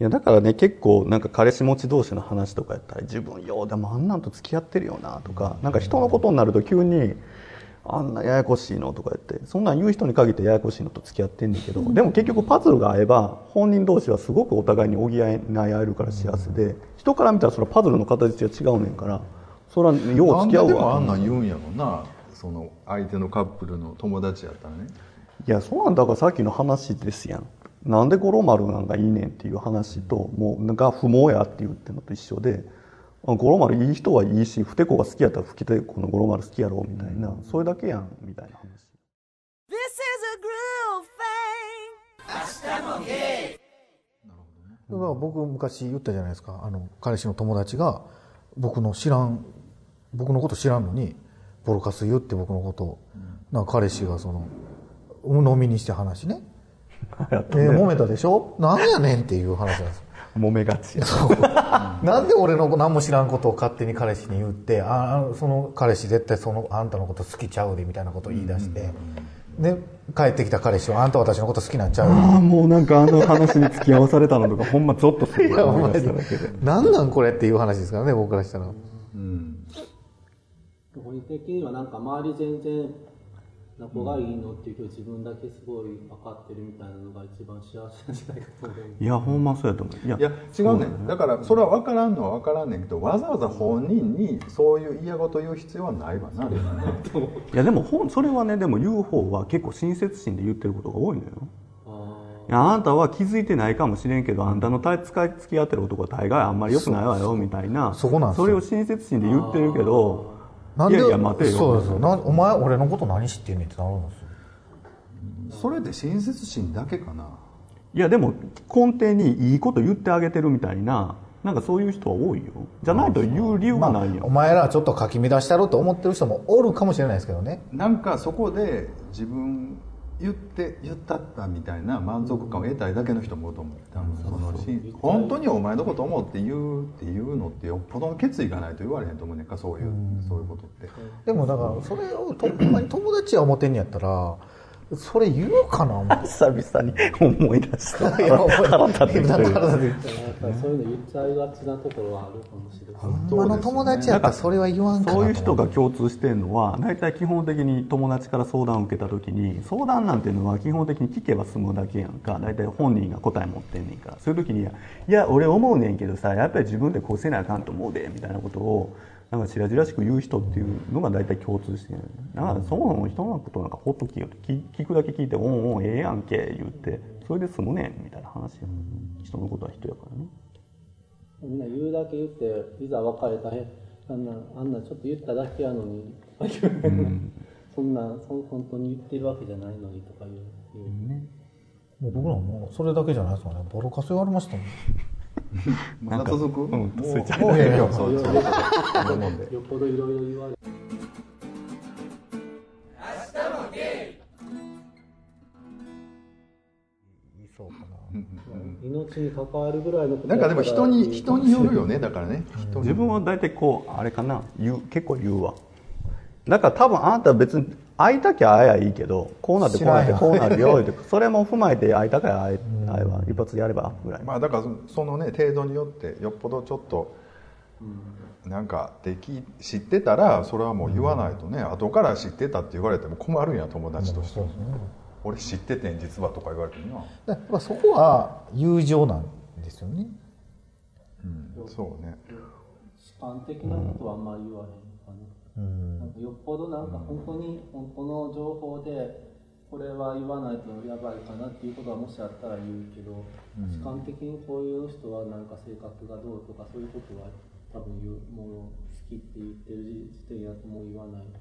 いやだからね結構なんか彼氏持ち同士の話とかやったら自分ようでもあんなんと付き合ってるよなとかなんか人のことになると急にあんなややこしいのとか言ってそんなん言う人に限ってややこしいのと付き合ってんねんけどでも結局パズルが合えば本人同士はすごくお互いに補い合えるから幸せで人から見たらそれはパズルの形は違うねんからそれはよう付き合うわ。あんなん言うんやろなその相手のカップルの友達やったらね。いやそうなんだからさっきの話ですやんなんで五郎丸なんかいいねんっていう話ともうが不毛やって言ってるのと一緒であ五郎丸いい人はいいし不手子が好きやったら不手子の五郎丸好きやろみたいな、それだけやんみたいな話。This is a groove thing. だから僕昔言ったじゃないですか。あの彼氏の友達が僕の知らん僕のこと知らんのにボロカス言って僕のことを、なんか彼氏がその飲みにして話ね やっとえー揉めたでしょ？なんやねんっていう話なんです揉めがちや。なんで俺の何も知らんことを勝手に彼氏に言ってああその彼氏絶対そのあんたのこと好きちゃうでみたいなことを言い出して、で帰ってきた彼氏はあんた私のこと好きなんちゃう。ああもうなんかあの話に付き合わされたのとかほんまゾッとするいやお前思い出しただけで。なんなんこれっていう話ですからね僕からしたら。本人的にはなんか周り全然どこがいいのっていうけど自分だけすごい分かってるみたいなのが一番幸せなん。じゃないかと思ういやほんまそうやと思う。いやいや違うねん。だからそれは分からんのは分からんねんけどわざわざ本人にそういう嫌事言う必要はないわな。いやでもほんそれはねでも言う方は結構親切心で言ってることが多いのよ。いやあなたは気づいてないかもしれんけどあんたの使い付き合ってる男は大概あんまり良くないわよみたいな。そこなんですよれを親切心で言ってるけどなんでいやいや待てよ。そうですよなお前俺のこと何知ってんねんってなるんですよ。それで親切心だけかな。いやでも根底にいいこと言ってあげてるみたいななんかそういう人は多いよ。じゃないと言う理由がないよ、お前らちょっとかき乱したろと思ってる人もおるかもしれないですけどね。なんかそこで自分言って言ったったみたいな満足感を得たいだけの人もいると思う。多分そのし本当にお前のこと思って言うっていうのってよっぽどの決意がないと言われへんと思うねんかそういう。そういうことって。でもだからそれをとほんまに友達は思ってんねやったらそれ言うかな 久々に思い出した。腹立ってきてる。腹立ってやっぱりそういうの言っちゃいがちなところはあるかもしれない。ほんまの友達やったらそれは言わんかそう思いう人が共通してるのは大体基本的に友達から相談を受けた時に相談なんていうのは基本的に聞けば済むだけやんか。大体本人が答え持ってんねんから。そういう時に「いや俺思うねんけどさやっぱり自分でこうせなあかんと思うで」みたいなことをなんかしらじらしく言う人っていうのが大体共通してる。だからそもそも人のことなんかほっときよって聞聞くだけ聞いて「おんおんええやんけ」言ってそれで済むねんみたいな話やん人のことは人やからね。みんな言うだけ言っていざ別れたへあんなあんなちょっと言っただけやのにとか言うねん。そんなそ本当に言ってるわけじゃないのにとか言う言う。ね。もう僕らもそれだけじゃないですもんね。ボロカス言われましたもんまだ続くうんもう続いちゃうもうええよそうそよう。もんでよっぽどいろいろ言われ言いそうかな命に関わるぐらいのことなんかでも人に人によるよねだからね。自分は大体こうあれかな。言う結構言うわ。だから多分あなたは別に会いたきゃ会えばいいけどこうなってこうなってこうなるよってそれも踏まえて会いたきゃ会え会えば一発やればぐらい。まあだからそそのね程度によってよっぽどちょっとなんか敵知ってたらそれはもう言わないとね後から知ってたって言われても困るんや友達として。ね。俺知っててん実はとか言われてもな。だそこは友情なんですよね。うん。そうね。主観的なことはあんまり言わへん。かな,、なんかよっぽどなんか本当に本当の情報でこれは言わないとやばいかなっていうことはもしあったら言うけど、主観的にこういう人はなんか性格がどうとかそういうことは多分言うもう好きって言ってる時点やともう言わないか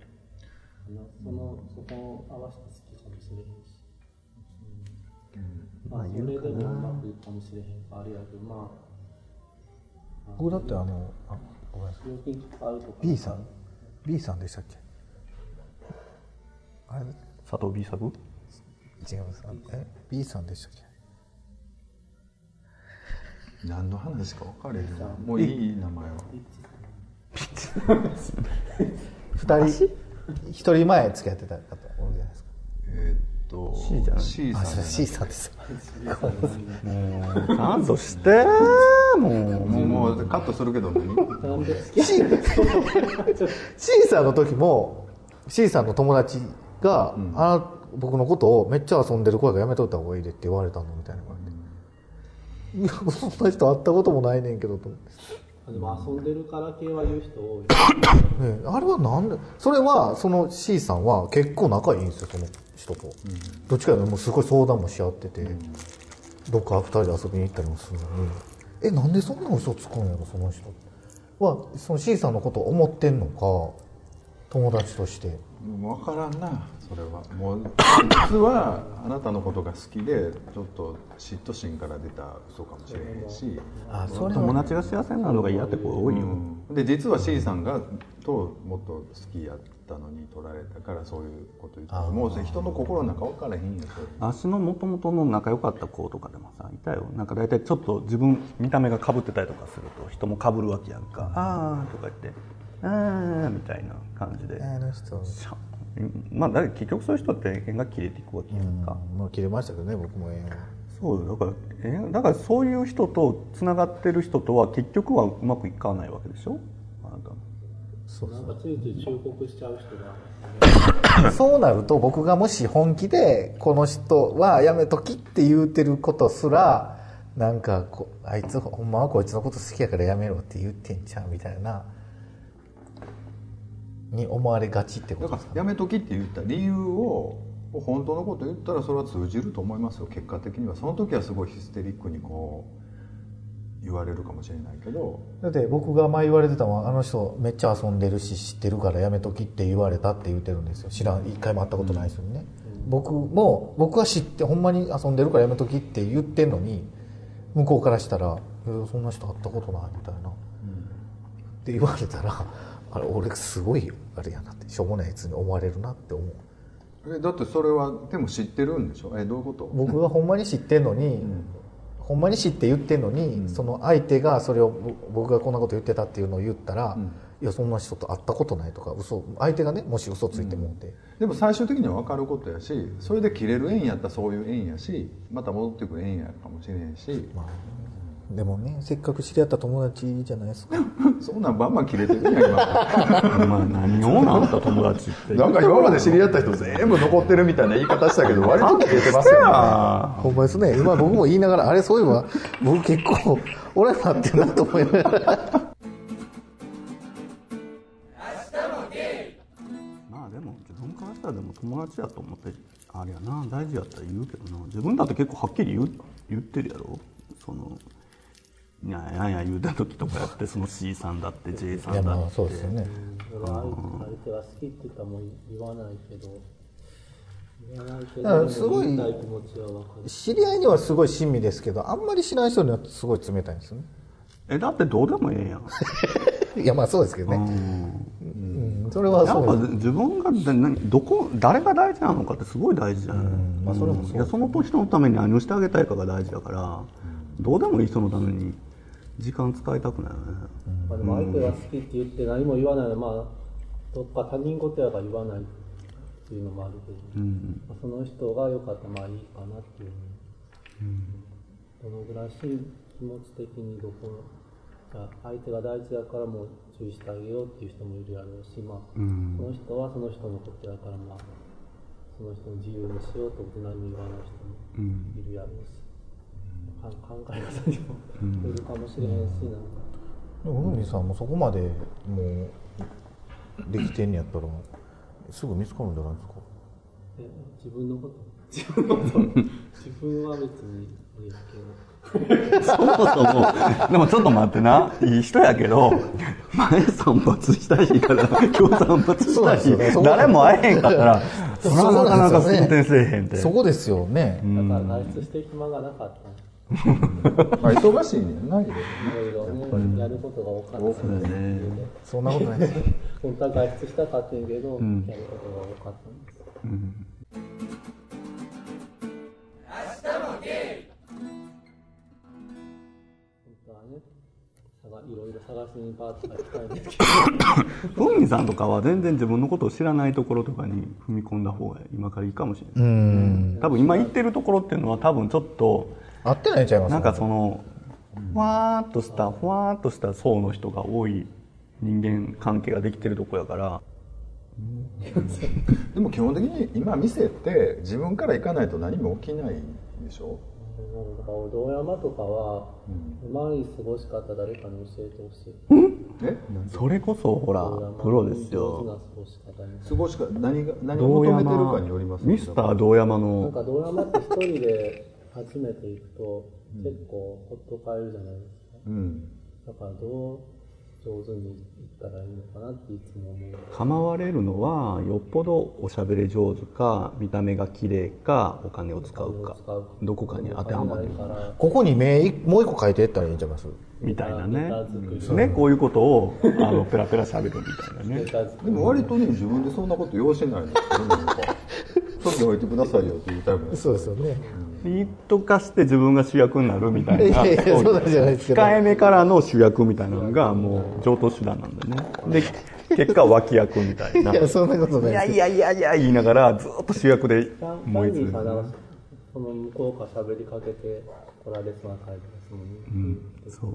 な。そのそこを合わせて好きかもしれへんし、うん。まあそれでもうまくいくかもしれへんかあれやけどまあ。僕だってあのあごめんなさい。B さん？B さんでしたっけ？あれ？佐藤 B 作？違います。え？B さんでしたっけ？何の話か分かれへんわもういい名前は。二人一人前付き合ってた方おるじゃないですかえーっと C じゃない。C さん C さんです。もうちゃんとしてもう。もうもうカットするけど何 C, C さんの時も C さんの友達が、あ僕のことをめっちゃ遊んでる声がやめといた方がいいでって言われたのみたいな感じで、いや そんな人会ったこともないねんけどと思って、でも遊んでるから系は言う人多い。ね、あれはなんでそれはその C さんは結構仲いいんですよその人と、どっちかというともうすごい相談もし合ってて、どっか二人で遊びに行ったりもするのに。えなんでそんな嘘つくんやろその人。はその C さんのことを思ってんのか友達として分からんなそれは。もう実はあなたのことが好きでちょっと嫉妬心から出た嘘かもしれへんし、あそれ友達が幸せになるのが嫌って子多いよ、うん。で実は C さんがともっと好きやったのに取られたからそういうこと言ってもう人の心なんか分からへんよそれ。私のもともとの仲良かった子とかでもさいたよ。なんか大体ちょっと自分見た目がかぶってたりとかすると人もかぶるわけやんか「ああ」とか言って「ああ」みたいな感じで。あの人。まあだ結局そういう人って縁が切れていくわけやんか、もう切れましたけどね僕も縁はそう。よだからえだからそういう人とつながってる人とは結局はうまくいかないわけでしょ？あなた。そうなんかついつい忠告しちゃう人が。そうなると僕がもし本気でこの人はやめときって言うてることすらなんかこあいつほんまはこいつのこと好きやからやめろって言ってんちゃうみたいなに思われがちってことですか？らやめときって言った理由を本当のこと言ったらそれは通じると思いますよ結果的には。その時はすごいヒステリックにこう言われるかもしれないけど。だって僕が前言われてたのはあの人めっちゃ遊んでるし知ってるからやめときって言われたって言ってるんですよ。知らん一回も会ったことない人にね、僕も僕は知ってほんまに遊んでるからやめときって言ってんのに向こうからしたら「いやそんな人会ったことない」みたいな、って言われたらあれ俺すごいあれやなってしょうもないやつに思われるなって思う。えだってそれはでも知ってるんでしょ？えどういうこと？僕がほんまに知ってんのに、ほんまに知って言ってんのに、その相手がそれをぼ僕がこんなこと言ってたっていうのを言ったら、いやそんな人と会ったことないとか嘘相手がねもし嘘ついてもって、でも最終的には分かることやしそれで切れる縁やったらそういう縁やしまた戻ってくる縁やかもしれへんし。まあでもねせっかく知り合った友達じゃないですか。そんなんバンバン切れてるやん今お前 何をなんた友達って。なんか今まで知り合った人全部残ってるみたいな言い方したけど割と切れてますよね。ほんま。ですね。今僕も言いながらあれそういえば僕結構俺なってるなと思いながらまあでも自分からしたらでも友達やと思ってあれやな大事やったら言うけどな。自分だって結構はっきり言う言ってるやろ。そのいやいやいや言うた時とかやってその C さんだって J さんだって。まあそうですよね。相手が好きって言ったらもう言わないけど言わないけだからどすごい知り合いにはすごい親身ですけどあんまり知らない人にはすごい冷たいんですよね。えだってどうでもええやん。いやまあそうですけどね、うん、それはやっぱそう自分がで何どこ誰が大事なのかってすごい大事じゃない、まあそれもそういやその人のために何をしてあげたいかが大事だから、どうでもいい人のために時間使いたくないよね、まあ、でも相手が好きって言って何も言わない。のはまあどっか他人事やから言わないっていうのもあるけど、まあ、その人が良かったらまあいいかなっていう、どのぐらいし気持ち的にどこのじゃあ相手が大事だからもう注意してあげようっていう人もいるやろうし、まあその人はその人のことやからまあその人の自由にしようと何も言わない人もいるやろうし、か考え方にもよるかもしれへんし、なんか。でも海さんもそこまでもうできてんねやったらすぐ見つかるんじゃないですか？え自分のこと？自分のこと？自分は別に無理だけど。そもそもでもちょっと待ってな。いい人やけど前散髪したいから今日散髪したい。誰も会えへんかったらそれはなかなか進展せえへんって。そこですよね、だから外出して暇がなかった。のまあ忙しいね。んないろいろねいろやることが多かったそうだねそんなことない。です本当は外出したかったんやけど、やることが多かったん。です本当はね探いろいろ探しにバーッと行きたいん。ですけどふみさんとかは全然自分のことを知らないところとかに踏み込んだ方が今からいいかもしれない、うん。多分今言ってるところっていうのは多分ちょっと合ってないんちゃいます？なんかそのふわーっとしたふわーっとした層の人が多い人間関係ができてるとこやから。でも基本的に今店って自分から行かないと何も起きないでしょ？だから堂山とかは、うまい過ごし方誰かに教えてほしい。え？それこそほらプロですよ。過ごし方何が何を堂求めてるか山によりますミスター堂山なんのか堂山って一人で初めて行くと結構ほっと帰るじゃないですか。うん。だからどう上手に行ったらいいのかなっていつも思う。構われるのはよっぽどおしゃべり上手か見た目が綺麗かお金を使うか。使うどこかに当てはまるここに目もう一個書いていったらいいんちゃいます？みたいなね。ねこういうことをあのペラペラしゃべるみたいなね。でも割とね自分でそんなこと用しないの。なんかそれで置いてくださいよっていうタイプですそうですよねリート化して自分が主役になるみたいな。いやいやそうなんじゃないですけど。控えめからの主役みたいなのがもう上等手段なんだよね。で結果脇役みたいな。いやそんなことないです。やいやいやいや言いながらずっと主役で単燃え続の向こうから喋りかけて来られそうなタイプですもんね、うんそう。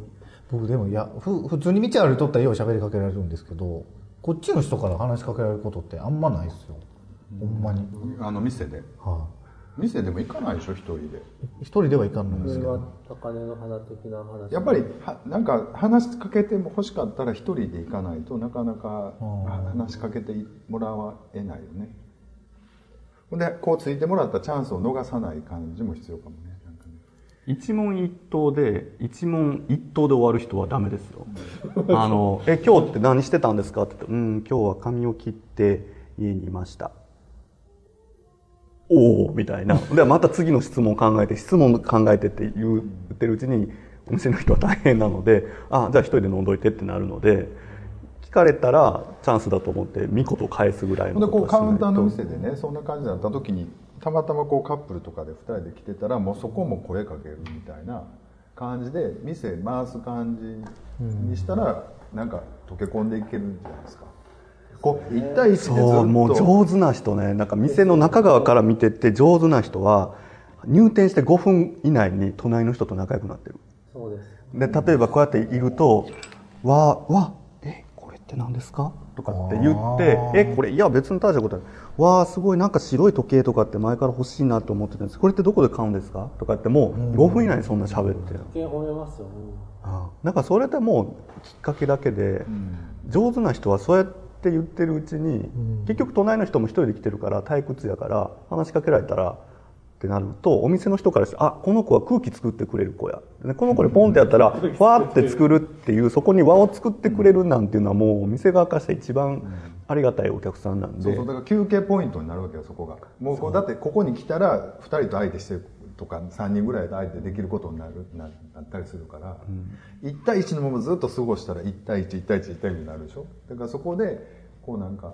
僕でもいやふ普通に道歩いとったらよう喋りかけられるんですけどこっちの人から話しかけられることってあんまないですよ。ほんまに。あの店で。は店でも行かないでしょ一人で。い一人では行かないんですけどの花的な話。やっぱりはなんか話しかけても欲しかったら一人で行かないとなかなかうん話しかけてもらえないよね。ほんでこうついてもらったチャンスを逃さない感じも必要かもね一問一答で一問一答で終わる人はダメですよ。あの「え今日って何してたんですか?」って言って「うん今日は髪を切って家にいました」おおみたいな。でまた次の質問を考えて質問考えてって言ってるうちにお店の人は大変なので「あじゃあ一人で飲んどいて」ってなるので聞かれたらチャンスだと思って見事返すぐらいほんでのこうカウンターの店でねそんな感じになった時にたまたまこうカップルとかで2人で来てたらもうそこも声かけるみたいな感じで店回す感じにしたらなんか溶け込んでいけるんじゃないですかこう1対1でずっと。そうもう上手な人ね。なんか店の中側から見てて上手な人は入店して5分以内に隣の人と仲良くなってる。そうです。で例えばこうやっていると「わわえこれって何ですか?」とかって言ってあ「えこれいや別に大したことない。わあすごいなんか白い時計とかって前から欲しいなと思ってたんです。これってどこで買うんですか?」とかってもう5分以内にそんな喋ってる。一見褒めますよね。なんかそれでもうきっかけだけで、上手な人はそうやって言ってるうちに、結局隣の人も一人で来てるから退屈やから話しかけられたらってなるとお店の人からしてあこの子は空気作ってくれる子や。でこの子にポンってやったら ファーって作るっていうそこに輪を作ってくれるなんていうのはもうお店側からして一番ありがたいお客さんなんで。そうそうだから休憩ポイントになるわけよそこが。もうこうだってここに来たら2人と相手してるとか3人ぐらいと相手できることになるななったりするから、1対1のままずっと過ごしたら1対11対11対1になるでしょ？だからそこでこうなんか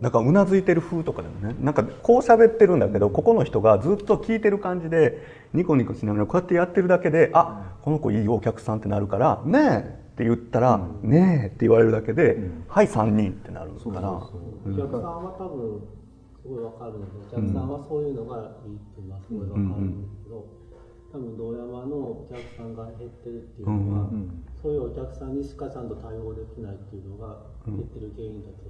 なんかうなずいてる風とかでもねなんかこう喋ってるんだけどここの人がずっと聞いてる感じでニコニコしながらこうやってやってるだけであこの子いいお客さんってなるから「ねえ」って言ったら「ねえ」って言われるだけで「はい3人」ってなるから。お客さんは多分すごいわかるのでお客さんはそういうのがいいっていうのはすごいわかるんですけど、多分堂山のお客さんが減ってるっていうのは、そういうお客さんにしかちゃんと対応できないっていうのが減ってる原因だと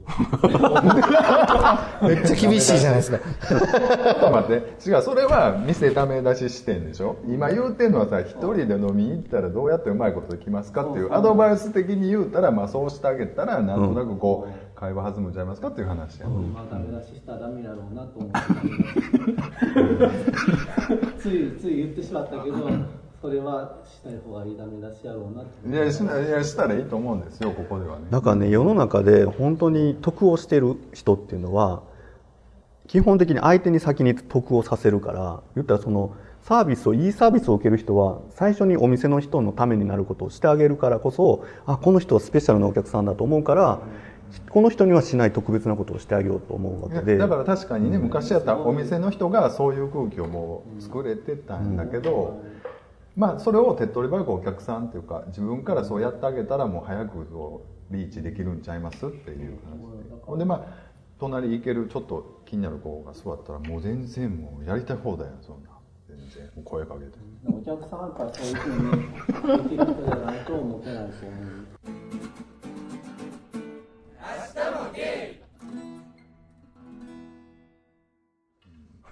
思います、めっちゃ厳しいじゃないですか。ちょっと待って。違うそれは店ダメ出し視点でしょ？今言うてんのはさ一人で飲みに行ったらどうやってうまいことできますかっていう。アドバイス的に言うたらまあそうしてあげたらなんとなくこう会話弾むんちゃいますかっていう話や。ん、まあダメ出ししたらダメだろうなと思ってついつい言ってしまったけどそれはしない方がいいダメ出しやろうなって。いやしないやしたらいいと思うんですよここではね。だからね世の中で本当に得をしてる人っていうのは基本的に相手に先に得をさせるから言ったらそのサービスをいいサービスを受ける人は最初にお店の人のためになることをしてあげるからこそあこの人はスペシャルなお客さんだと思うからこの人にはしない特別なことをしてあげようと思うわけで。だから確かにね昔やったらお店の人がそういう空気をもう作れてたんだけど、まあそれを手っ取り早くお客さんっていうか自分からそうやってあげたらもう早くそうリーチできるんちゃいますっていう話で。ほんでまあ隣行けるちょっと気になる子が座ったらもう全然もうやりたい放題やんそんな。全然。もう声かけて。お客さんはやっぱりそういうふうにできる人じゃないと持てないと思う急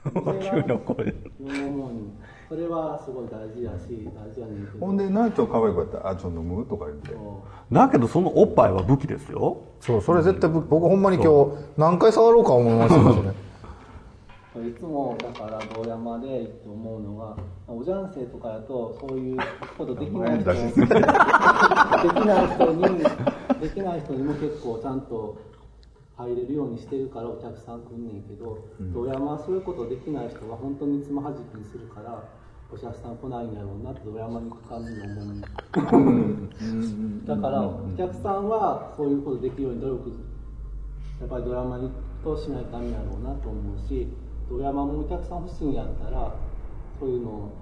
な声思うにそれはすごい大事やし大事やねんけど。ほんでなんちょ可愛い子やった？ら「あちょっと飲む?」とか言って。だけどそのおっぱいは武器ですよ。そうそれ絶対僕僕ほんまに今日何回触ろうか思いましたよそれいつもだから堂山で行って思うのがおじゃんせいとかやとそういうことできない人 できない人にできない人にも結構ちゃんと入れるようにしてるからお客さん来んねんけど堂山はそういうことできない人は本当につまはじきにするからお客さん来ないんやろうなって堂山に行くために思うだからお客さんはそういうことできるように努力やっぱりドラマにとしないとダメやろうなと思うしドラマもお客さん欲しいんやったらそういうのを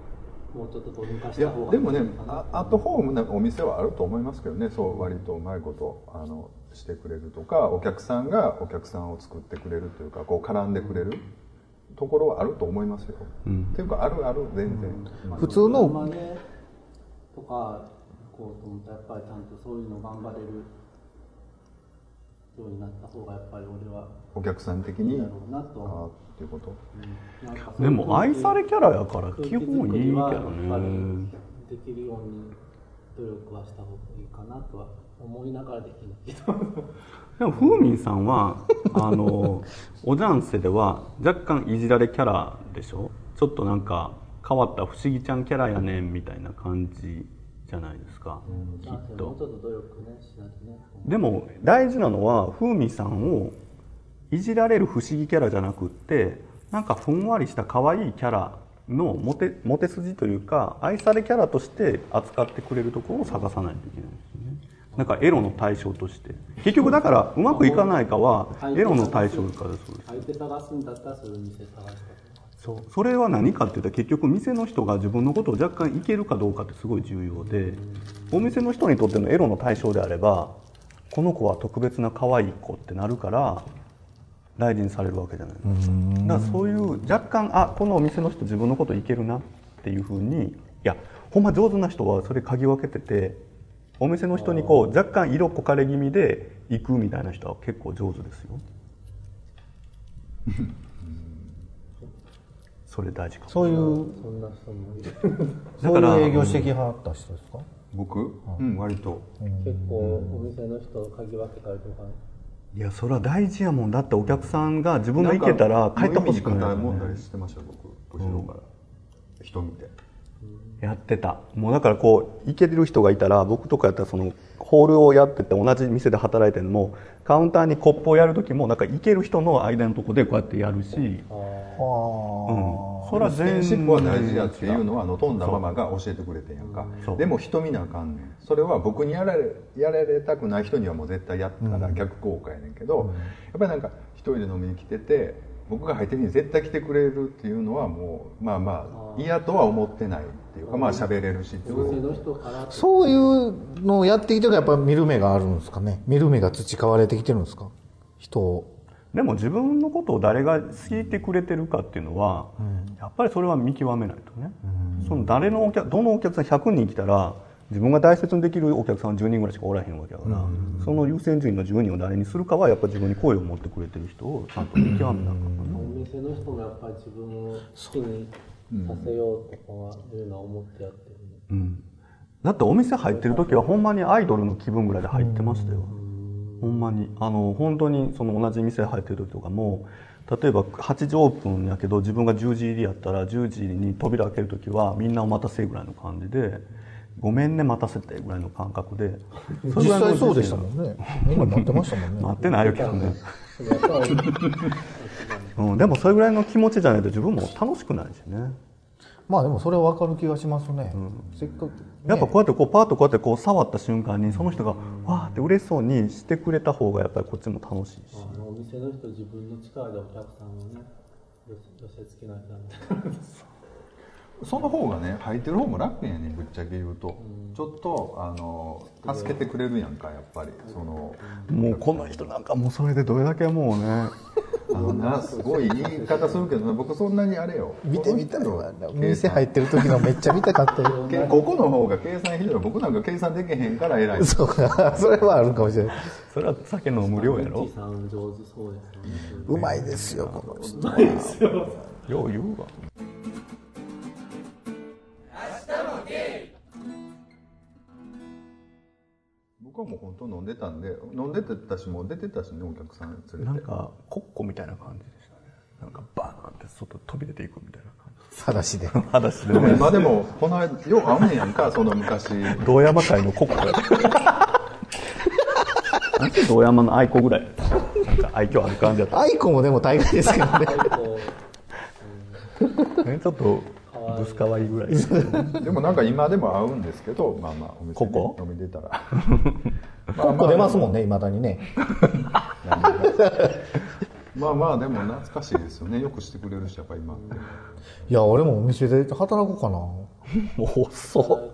もうちょっとどうにかした方がでもねいいのかな。あアットホームなお店はあると思いますけどねそう割とうまいことあのしてくれるとかお客さんがお客さんを作ってくれるというかこう絡んでくれるところはあると思いますよ、っていうかあるある全然、まあ普通のマねとかこうと思ったらやっぱりちゃんとそういうの頑張れるようになった方がやっぱり俺はお客さん的にいいだろうなと。あっていうこと。なん。でも愛されキャラやから基本いいけどね。りできるように努力はした方がいいかなとは思いながらできないでもふうみんさんは あのおじゃんせでは若干いじられキャラでしょ？ちょっとなんか変わった不思議ちゃんキャラやねんみたいな感じじゃないですか、きっもうとちょっと努力ねね。でも大事なのはふうみんさんをいじられる不思議キャラじゃなくってなんかふんわりした可愛いキャラのモテモテ筋というか愛されキャラとして扱ってくれるところを探さないといけないですよねなんかエロの対象として。結局だからうまくいかないかはエロの対象からそうです。相手探すんだったらそうい。う店探したそう。それは何かって言ったら結局店の人が自分のことを若干いけるかどうかってすごい重要でお店の人にとってのエロの対象であればこの子は特別な可愛い子ってなるから大事にされるわけじゃない。ですかだからそういう若干あこのお店の人自分のこといけるなっていうふうにいやほんま上手な人はそれ嗅ぎ分けててお店の人にこう若干色こかれ気味で行くみたいな人は結構上手ですよ。それ大事かも。そういうそんな人もいるそうだからいう営業してきはった人ですか？僕、うん、割と。結構お店の人を嗅ぎ分けたりとか。いやそれは大事やもん。だってお客さんが自分が行けたら帰ってほしくない無意味に肩もんだりしてましたよ僕。後ろから、人見てやってた。もうだからこう行ける人がいたら僕とかやったらそのホールをやってて同じ店で働いてるのもカウンターにコップをやる時もなんか行ける人の間のとこでこうやってやるし、うん、あそれは全シップは大事やっていうのはあの飛んだママが教えてくれてんやんか。そう。でも人見なあかんねん。それは僕にやられやられたくない人にはもう絶対やったら逆効果やねんけど、やっぱりなんか一人で飲みに来てて僕が入ってるに絶対来てくれるっていうのはもうまあまあ嫌とは思ってないっていうかまあ喋れるし。っていうお店の人から。あそういうのをやってきてるからやっぱ見る目があるんですかね。見る目が培われてきてるんですか？人を。でも自分のことを誰が好いてくれてるかっていうのは、やっぱりそれは見極めないとね、その誰のお客どのお客さん100人来たら自分が大切にできるお客さんは10人ぐらいしかおらへんわけだから、その優先順位の10人を誰にするかはやっぱ自分に好意を持ってくれてる人をちゃんと見極めなあかんかな、お店の人もやっぱり自分を好きにさせようとかはいうのは思ってやってるねうん、だってお店入ってる時はほんまにアイドルの気分ぐらいで入ってましたよ、ほんまに。あの本当にその同じ店入ってる時とかも例えば8時オープンやけど自分が10時入りやったら10時に扉開ける時はみんなお待たせぐらいの感じでごめんね待たせてぐらいの感覚で。実れぐらいの際そうでしたもんね。みんな待ってましたもんね。待ってないよけどね、うん、でもそれぐらいの気持ちじゃないと自分も楽しくないしね。まあでもそれは分かる気がしますね、せっかく、ね、やっぱこうやってこうパーッとこうやってこう触った瞬間にその人がわーって嬉しそうにしてくれた方がやっぱりこっちも楽しいし。あのお店の人自分の力でお客さんをね寄せ寄せつけないとダメだその方がね入ってる方も楽やねんぶっちゃけ言うと、ちょっとあの助けてくれるやんかやっぱり。そのもうこの人なんかもうそれでどれだけもうね あのなすごい言い方するけどな僕そんなにあれよ。見てみたの店入ってる時のめっちゃ見たかったよ。け ここの方が計算ひどい。僕なんか計算できへんから偉い。そうか。それはあるかもしれない。それは酒飲む量やろ。ミッチーさん上手そうですよね。うまいですよこの人よう言うわ僕はもう本当飲んでたんで飲んでてたしもう出てたしねお客さん連れて。なんかコッコみたいな感じでしたね。なんかバーンって外飛び出ていくみたいな感裸足で。じ 裸足で。でもね今でもこの間ようあんねやんか その昔。堂山会のコッコや。なんで堂山の愛子ぐらい？なんか愛嬌ある感じだった。アイコもでも大概ですけどね。こねちょっとブスかわいいぐらい。でもなんか今でも合うんですけどまあまあお店にここ？飲み出たら。コッコ出ますもんねいまだにね まあまあでも懐かしいですよね。よくしてくれるしやっぱ今。っていや俺もお店で働こうかな。もう遅っ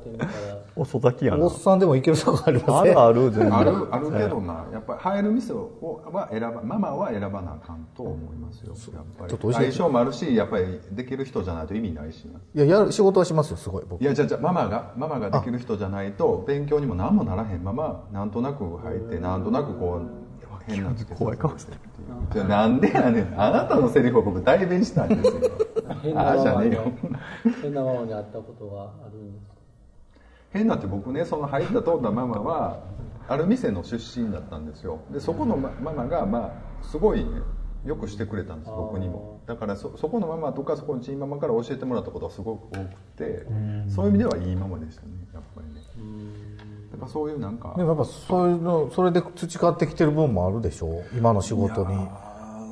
遅咲きやなおっさんでもいけるとこありません。あるある全然。あるある。けどな。やっぱり入る店をは選ばママは選ばなあかんと思いますよ。やっぱり。ちょっと相性もあるしやっぱりできる人じゃないと意味ないし。ないややる仕事はしますよすごい僕。いやじゃあじゃあママがママができる人じゃないと勉強にも何もならへんままなんとなく入ってなんとなくこう変な怖い顔してるじゃあなんでやねん。あなたのセリフを僕代弁したんですよ。変なああじママにゃねえよ、変なママに会ったことがあるんですか？変なって僕ねその入った通ったママはある店の出身だったんですよ。でそこのマママがまあすごいねよくしてくれたんです僕にも。だからそそこのママとかそこのチーママから教えてもらったことがすごく多くてそういう意味ではいいママでしたねやっぱりねやっぱそういうなんかでもやっぱそういうのそれで培ってきてる分もあるでしょ？今の仕事に。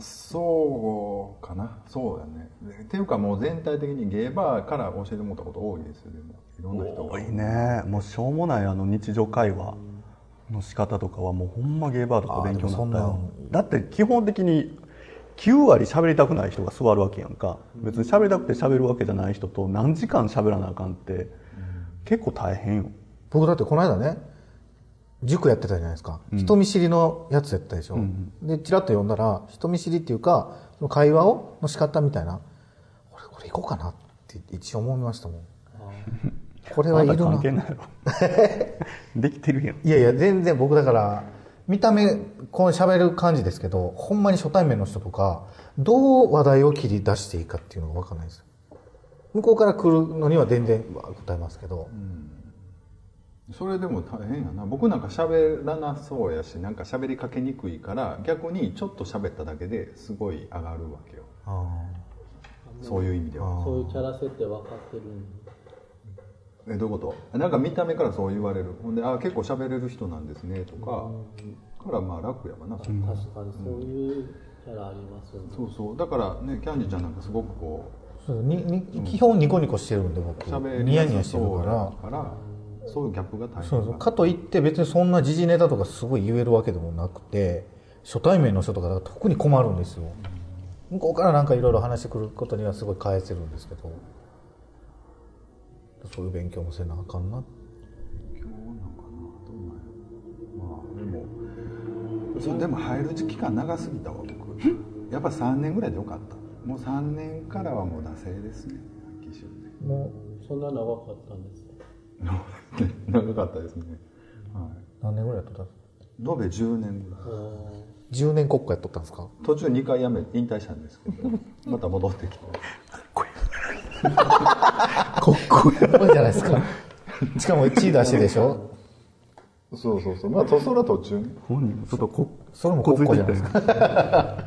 そうかな。そうだね。でっていうかもう全体的にゲーバーから教えてもらったこと多いですよでも。いろんな人が。多いね。もうしょうもない。あの日常会話の仕方とかはもうほんまゲーバーとか勉強になっただって基本的に9割喋りたくない人が座るわけやんか。別に喋りたくて喋るわけじゃない人と何時間喋らなあかんって結構大変よ僕だってこの間ね塾やってたじゃないですか、人見知りのやつやったでしょ、でチラッと読んだら人見知りっていうかその会話をの仕方みたいな。俺これ行こうかなって一応思いましたもん。これはいるな。関係ない できてるやん。いやいや全然僕だから見た目この喋る感じですけどほんまに初対面の人とかどう話題を切り出していいかっていうのが分かんないですよ。向こうから来るのには全然答えますけど、それでも大変やな。僕なんか喋らなそうやしなんか喋りかけにくいから逆にちょっと喋っただけですごい上がるわけよ。そういう意味では。そういうキャラ設定分かってるえどういうこと？なんか見た目からそう言われる。ほんであ結構喋れる人なんですねとか。からまあ楽やわな、確かにそういうキャラありますよね、そうそう。だからねキャンディちゃんなんかすごくこそうにに基本ニコニコしてるんでう僕。喋りニヤニヤしてるそうやから。からそういうギャップが大変そうそう。かといって別にそんな時事ネタとかすごい言えるわけでもなくて初対面の人とか特に困るんですよ。向こうからなんかいろいろ話してくることにはすごい返せるんですけど。そういう勉強もせなあかんな。今日なんかなどうなんやろまあでもそうでも入る期間長すぎたわ僕。やっぱ3年ぐらいでよかった。もう3年からはもう惰性ですねもそんな長かったんです。か長かったですね、はう何年ぐらいやっとった？んですかい、延べ10年ぐらい。10年国家やっとったんですか？途中2回辞め引退したんですけど また戻ってきて。かっこいい。じゃないですか。しかも1位出してでしょ？そうそうそう。まあとそれは途中ね。本人もちょっとこそれも国家じゃないですか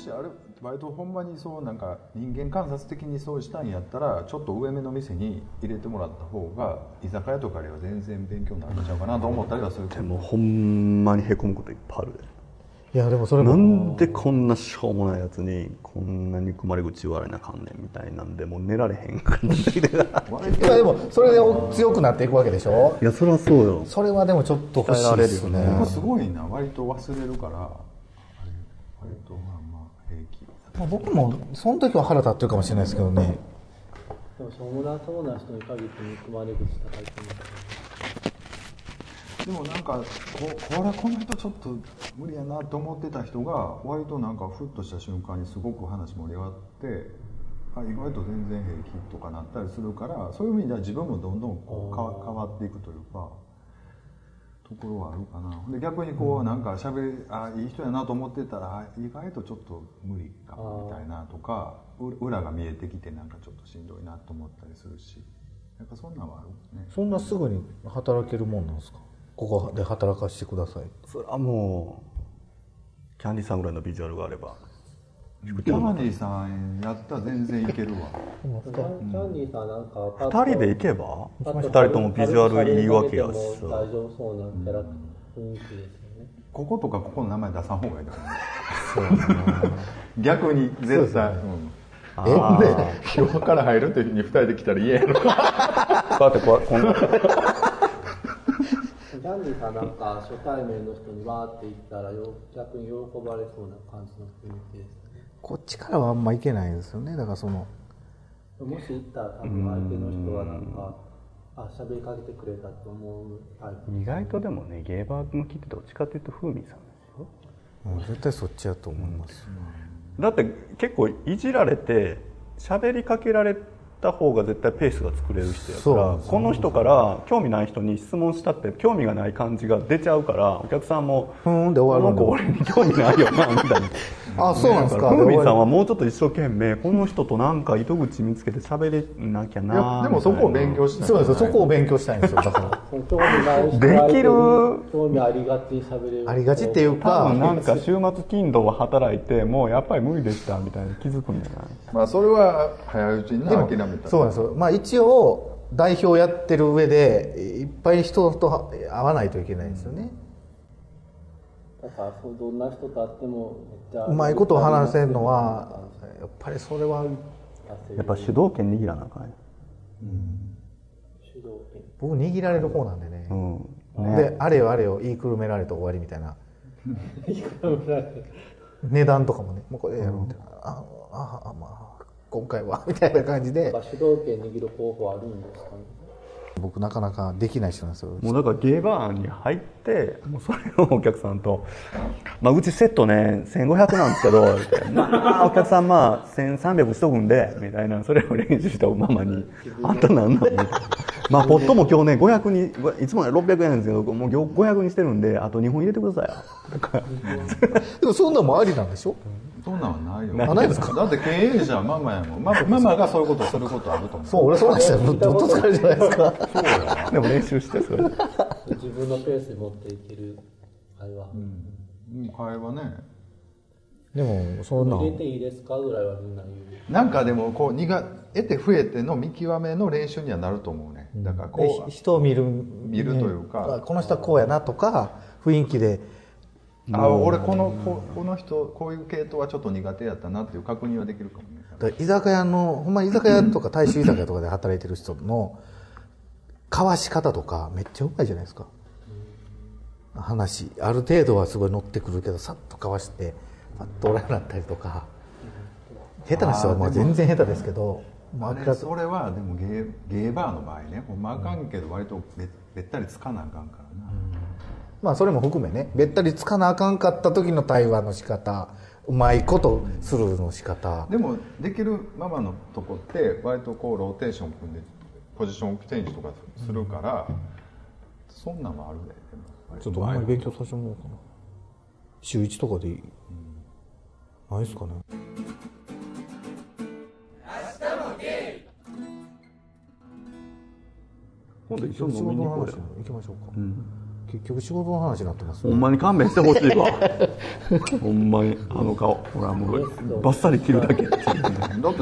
しあれ割とほんまにそうなんか人間観察的にそうしたんやったらちょっと上目の店に入れてもらった方が居酒屋とかよりは全然勉強になるんちゃうかなと思ったりはするけど。でもほんまにへこむこといっぱいあるでいやでもそれなもんでこんなしょうもないやつにこんな憎まれ口言われなあかんねんみたいなんでもう寝られへん感じで。いいやでもそれで強くなっていくわけでしょ？やそりゃそうよ。それはでもちょっと欲しいです鍛えられるよね僕すごいな。割と忘れるからあれ割とまあまあまあ、僕もその時は腹立ってるかもしれないですけどね。でもしょうもなそうな人に限って憎まれ口高いと思うでもなんかここれこの人ちょっと無理やなと思ってた人が割となんかふっとした瞬間にすごく話盛り上がってあ意外と全然平気とかなったりするからそういう意味では自分もどんどんこう変わっていくというかところはあるかな。で逆にこうなんかしゃべりあいい人やなと思ってたらあ意外とちょっと無理かもみたいなとかう裏が見えてきてなんかちょっとしんどいなと思ったりするし。やっぱそんなんはあるね。そんなすぐに働けるもんなんですか？ここで働かせてください。それはもうキャンディーさんぐらいのビジュアルがあればキャンディーさんやったら全然いけるわ。キャンディーさんなんかパッと2人で行けば？パッと2人ともビジュアルいいわけやしもさ大丈夫そうなキャラ雰囲気ですよね。こことかここの名前出さん方がいいと思う。逆に絶対。ほん。でー。今から入るって日に2人で来たら嫌やろこうやってこうこんな。キャンディーさんなんか初対面の人にわーって言ったらよ逆に喜ばれそうな感じの雰囲気です。ねこっちからはあんまいけないですよね。だからそのもし行ったら多分相手の人はなんかあ喋りかけてくれたと思うタイプ。意外とでもねゲーバー向きってどっちかっていうと風味さんですよ。うん絶対そっちやと思います、だって結構いじられて喋りかけられた方が絶対ペースが作れる人やからこの人から興味ない人に質問したって興味がない感じが出ちゃうからお客さんもふーんで終わるの子俺に興味ないよなみたいなあそうなんですか。さんはもうちょっと一生懸命この人となんか糸口見つけて喋れなきゃいやなでもそこを勉強ししない。そうですよ。そこを勉強したいんですよだから。できる。興味ありがちに喋れる。ありがちっていう多か分なんか週末勤労は働いてもうやっぱり無理でしたみたいな気づくんじゃな。いまあそれは早いうちにな諦めた。らそうなんですよ。まあ一応代表やってる上でいっぱい人と会わないといけないんですよね、だからそうどんな人と会ってもめっちゃうまいことを話せるのはやっぱりそれはやっぱ主導権握らなあかんよ。主導権。僕握られる方なんでね、うん。ね。であれよあれよ言いくるめられて終わりみたいな。値段とかもねもうこれやろうみたいな、あああまあ今回はみたいな感じで。主導権握る方法あるんですかね僕なかなかできない人なんですよ。もうだからゲーバーに入ってもうそれをお客さんと「まあ、うちセットね1500なんですけど」まあお客さんまあ1300しとくんで」みたいなそれを練習したママに「あんたなんなん?」みたいな「まあポットも今日ね500にいつもね600円なんですけどもう今日500にしてるんであと2本入れてくださいよ」でもそんなんもありなんでしょ？そんなんはないよ。あないですか？だって経営者はママやもん。マママがそういうことをすることあると思う。そう俺そうでしたらずっと疲れるじゃないですか？でも練習してそれ。自分のペースに持っていける会話、うん。会話ね。でもそんなん。入れていいですかぐらいはみんな言う。なんかでもこう苦得て増えての見極めの練習にはなると思うね。だからこでう人を見る見るというか。ねこの人はこうやなとか雰囲気であ俺このここの人こういう系統はちょっと苦手やったなっていう確認はできるかもね。だから居酒屋のほんまに居酒屋とか大衆居酒屋とかで働いてる人の交わし方とかめっちゃうまいじゃないですか。話ある程度はすごい乗ってくるけどさっと交わしてパッとおらんなったりとか。下手な人はまあ全然下手ですけどまあれそれはでもゲーゲーバーの場合ねほんまあかんけど割とべべったりつかなあかんからな、まあそれも含めねべったりつかなあかんかった時の対話の仕方うまいことするの仕方。でもできるママのとこって割とこうローテーション組んでポジションチェンジとかするから、そんなんもあるねでも。ちょっとあんまり勉強させてもらおうかな。週1とかでいい、ないですかね。今度一緒に仕飲みに行こうよ。行きましょうか、結局仕事の話になってますほんまに勘弁してほしいわ。ほんまに。あの顔。ほらもうバッサリ切るだけ だって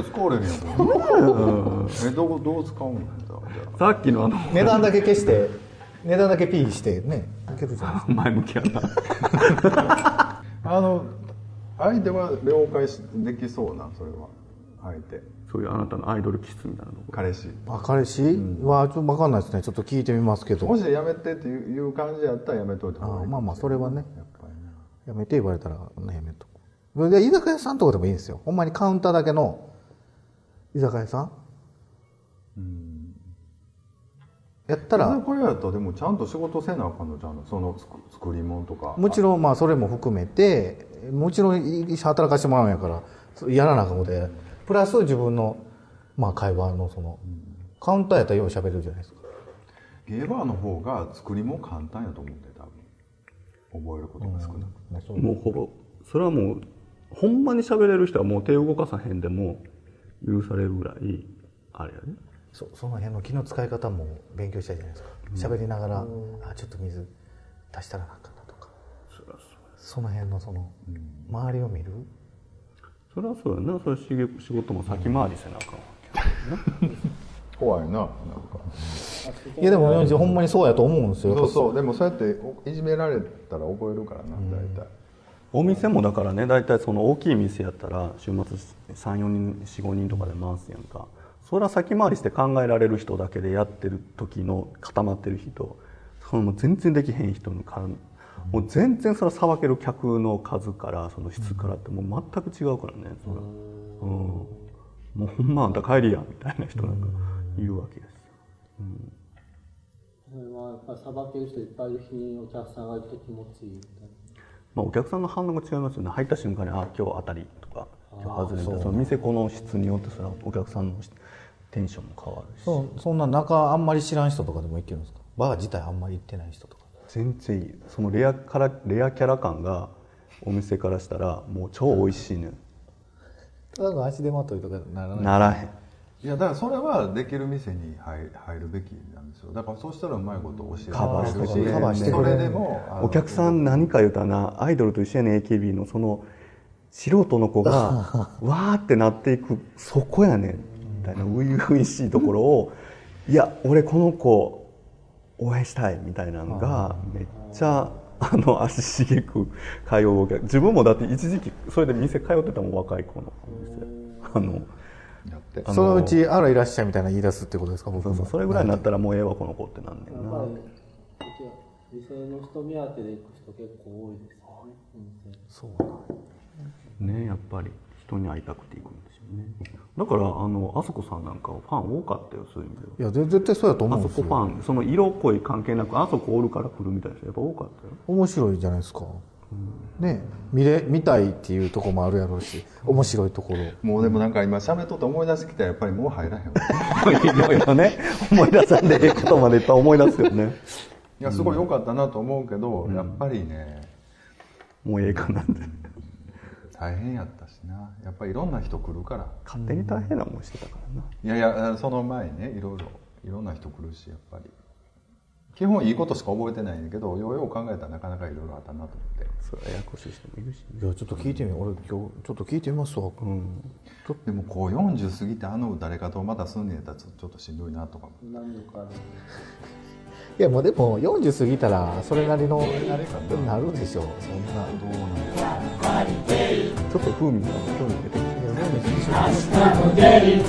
使われへんやん。えどうどう使うんださっきのあの値段だけ消して値段だけピーしてねいけるじゃない前向きやな。あの相手は了解しできそうなそれは。相手そういうあなたのアイドル気質みたいなとこ彼氏。あ彼氏？はちょっと分かんないですね。ちょっと聞いてみますけど。もしやめてっていう感じやったらやめといた方がいい。あまあまあそれはね。やっぱりね。やめて言われたらねやめとくで居酒屋さんとかでもいいんですよ。ほんまにカウンターだけの居酒屋さん。うん。やったら。居酒屋やったらでもちゃんと仕事せなあかんのじゃんその作作り物とか。もちろんまあそれも含めてもちろん働かしてもらうんやからやらなあかんことでプラス自分のまあ会話のそのカウンターやったらよう喋れるじゃないですか。ゲーバーの方が作りも簡単やと思って多分。覚えることが少なくまあそうもうほぼそれはもうほんまに喋れる人はもう手を動かさへんでも許されるぐらいあれやね。そその辺の気の使い方も勉強したいじゃないですか。喋、りながら、あちょっと水足したらなあかんなとか。その辺のその、周りを見るそれはそうやな。それ仕事仕事も先回りせなあかんわけ怖いななんか。いやでもほんまにそうやと思うんですよ。そうそう。でもそうやっておいじめられたら覚えるからな大体。お店もだからね大体その大きい店やったら週末34人45人とかで回すやんか。それは先回りして考えられる人だけでやってる時の固まってる人。そのもう全然できへん人のからもう全然それはさばける客の数からその質からってもう全く違うからねそれはうん。もうほんまあんた帰りやみたいな人なんかいるわけですよ。それはやっぱりさばける人いっぱいいる日にお客さんがいると気持ちいいみたいな。まあ、お客さんの反応が違いますよね。入った瞬間に「あ今日当たり」とか「今日外れ」てその店この質によってそれはお客さんのテンションも変わるし。そうそんな中あんまり知らん人とかでも行けるんですかバー自体あんまり行ってない人とか全然いい。そのレアからレアキャラ感がお店からしたらもう超美味しいねただの足手まといとかならない。ならへん。いやだからそれはできる店に入入るべきなんですよ。だからそうしたらうまいこと教えてカバーしてくれるカバーしてくれる。それでもお客さん何か言うたらなアイドルと一緒やねん AKB のその素人の子が わーってなっていくそこやねん。みたいな初々しいところをいや俺この子応援したいみたいなのがめっちゃあの足しげく通うお客自分もだって一時期それで店通ってたもん若い子の。店あのやって。あのそのうちあらいらっしゃいみたいな言い出すってことですか僕も。そうそうそれぐらいになったらもうええわこの子ってなんねんな。店の人目当てで行く人結構多いですそうなんねやっぱり人に会いたくて行くんですよねだからあのあそこさんなんかファン多かったよそういう意味では。いや絶対そうやと思あそうんですよ。こファンその色恋関係なくあそこおるから来るみたいな人やっぱ多かったよ。面白いじゃないですか、ね見れ見たいっていうところもあるやろうし面白いところ。もうでもなんか今喋っとって思い出してきたらやっぱりもう入らへんわ。いろいろね思い出さんでええことまでいっぱい思い出すよね。いやすごい良かったなと思うけど、やっぱりねもうええかなって大変やったしな。やっぱりいろんな人来るから。勝手に大変な思いしてたからな。いやいやその前にねいろいろいろんな人来るしやっぱり。基本いいことしか覚えてないんだけどようよう考えたらなかなかいろいろあったなと思って。それはややこしい人もいるしね。いやちょっと聞いてみよう。俺今日ちょっと聞いてみますわ、うん。でもこう40過ぎてあの誰かとまた住んでたらちょちょっとしんどいなとか。も何度かあるいやもうでも40過ぎたらそれなりのなるでしょう。そんな。どうなんだろうちょっと風味が興味出てきて。いやもうね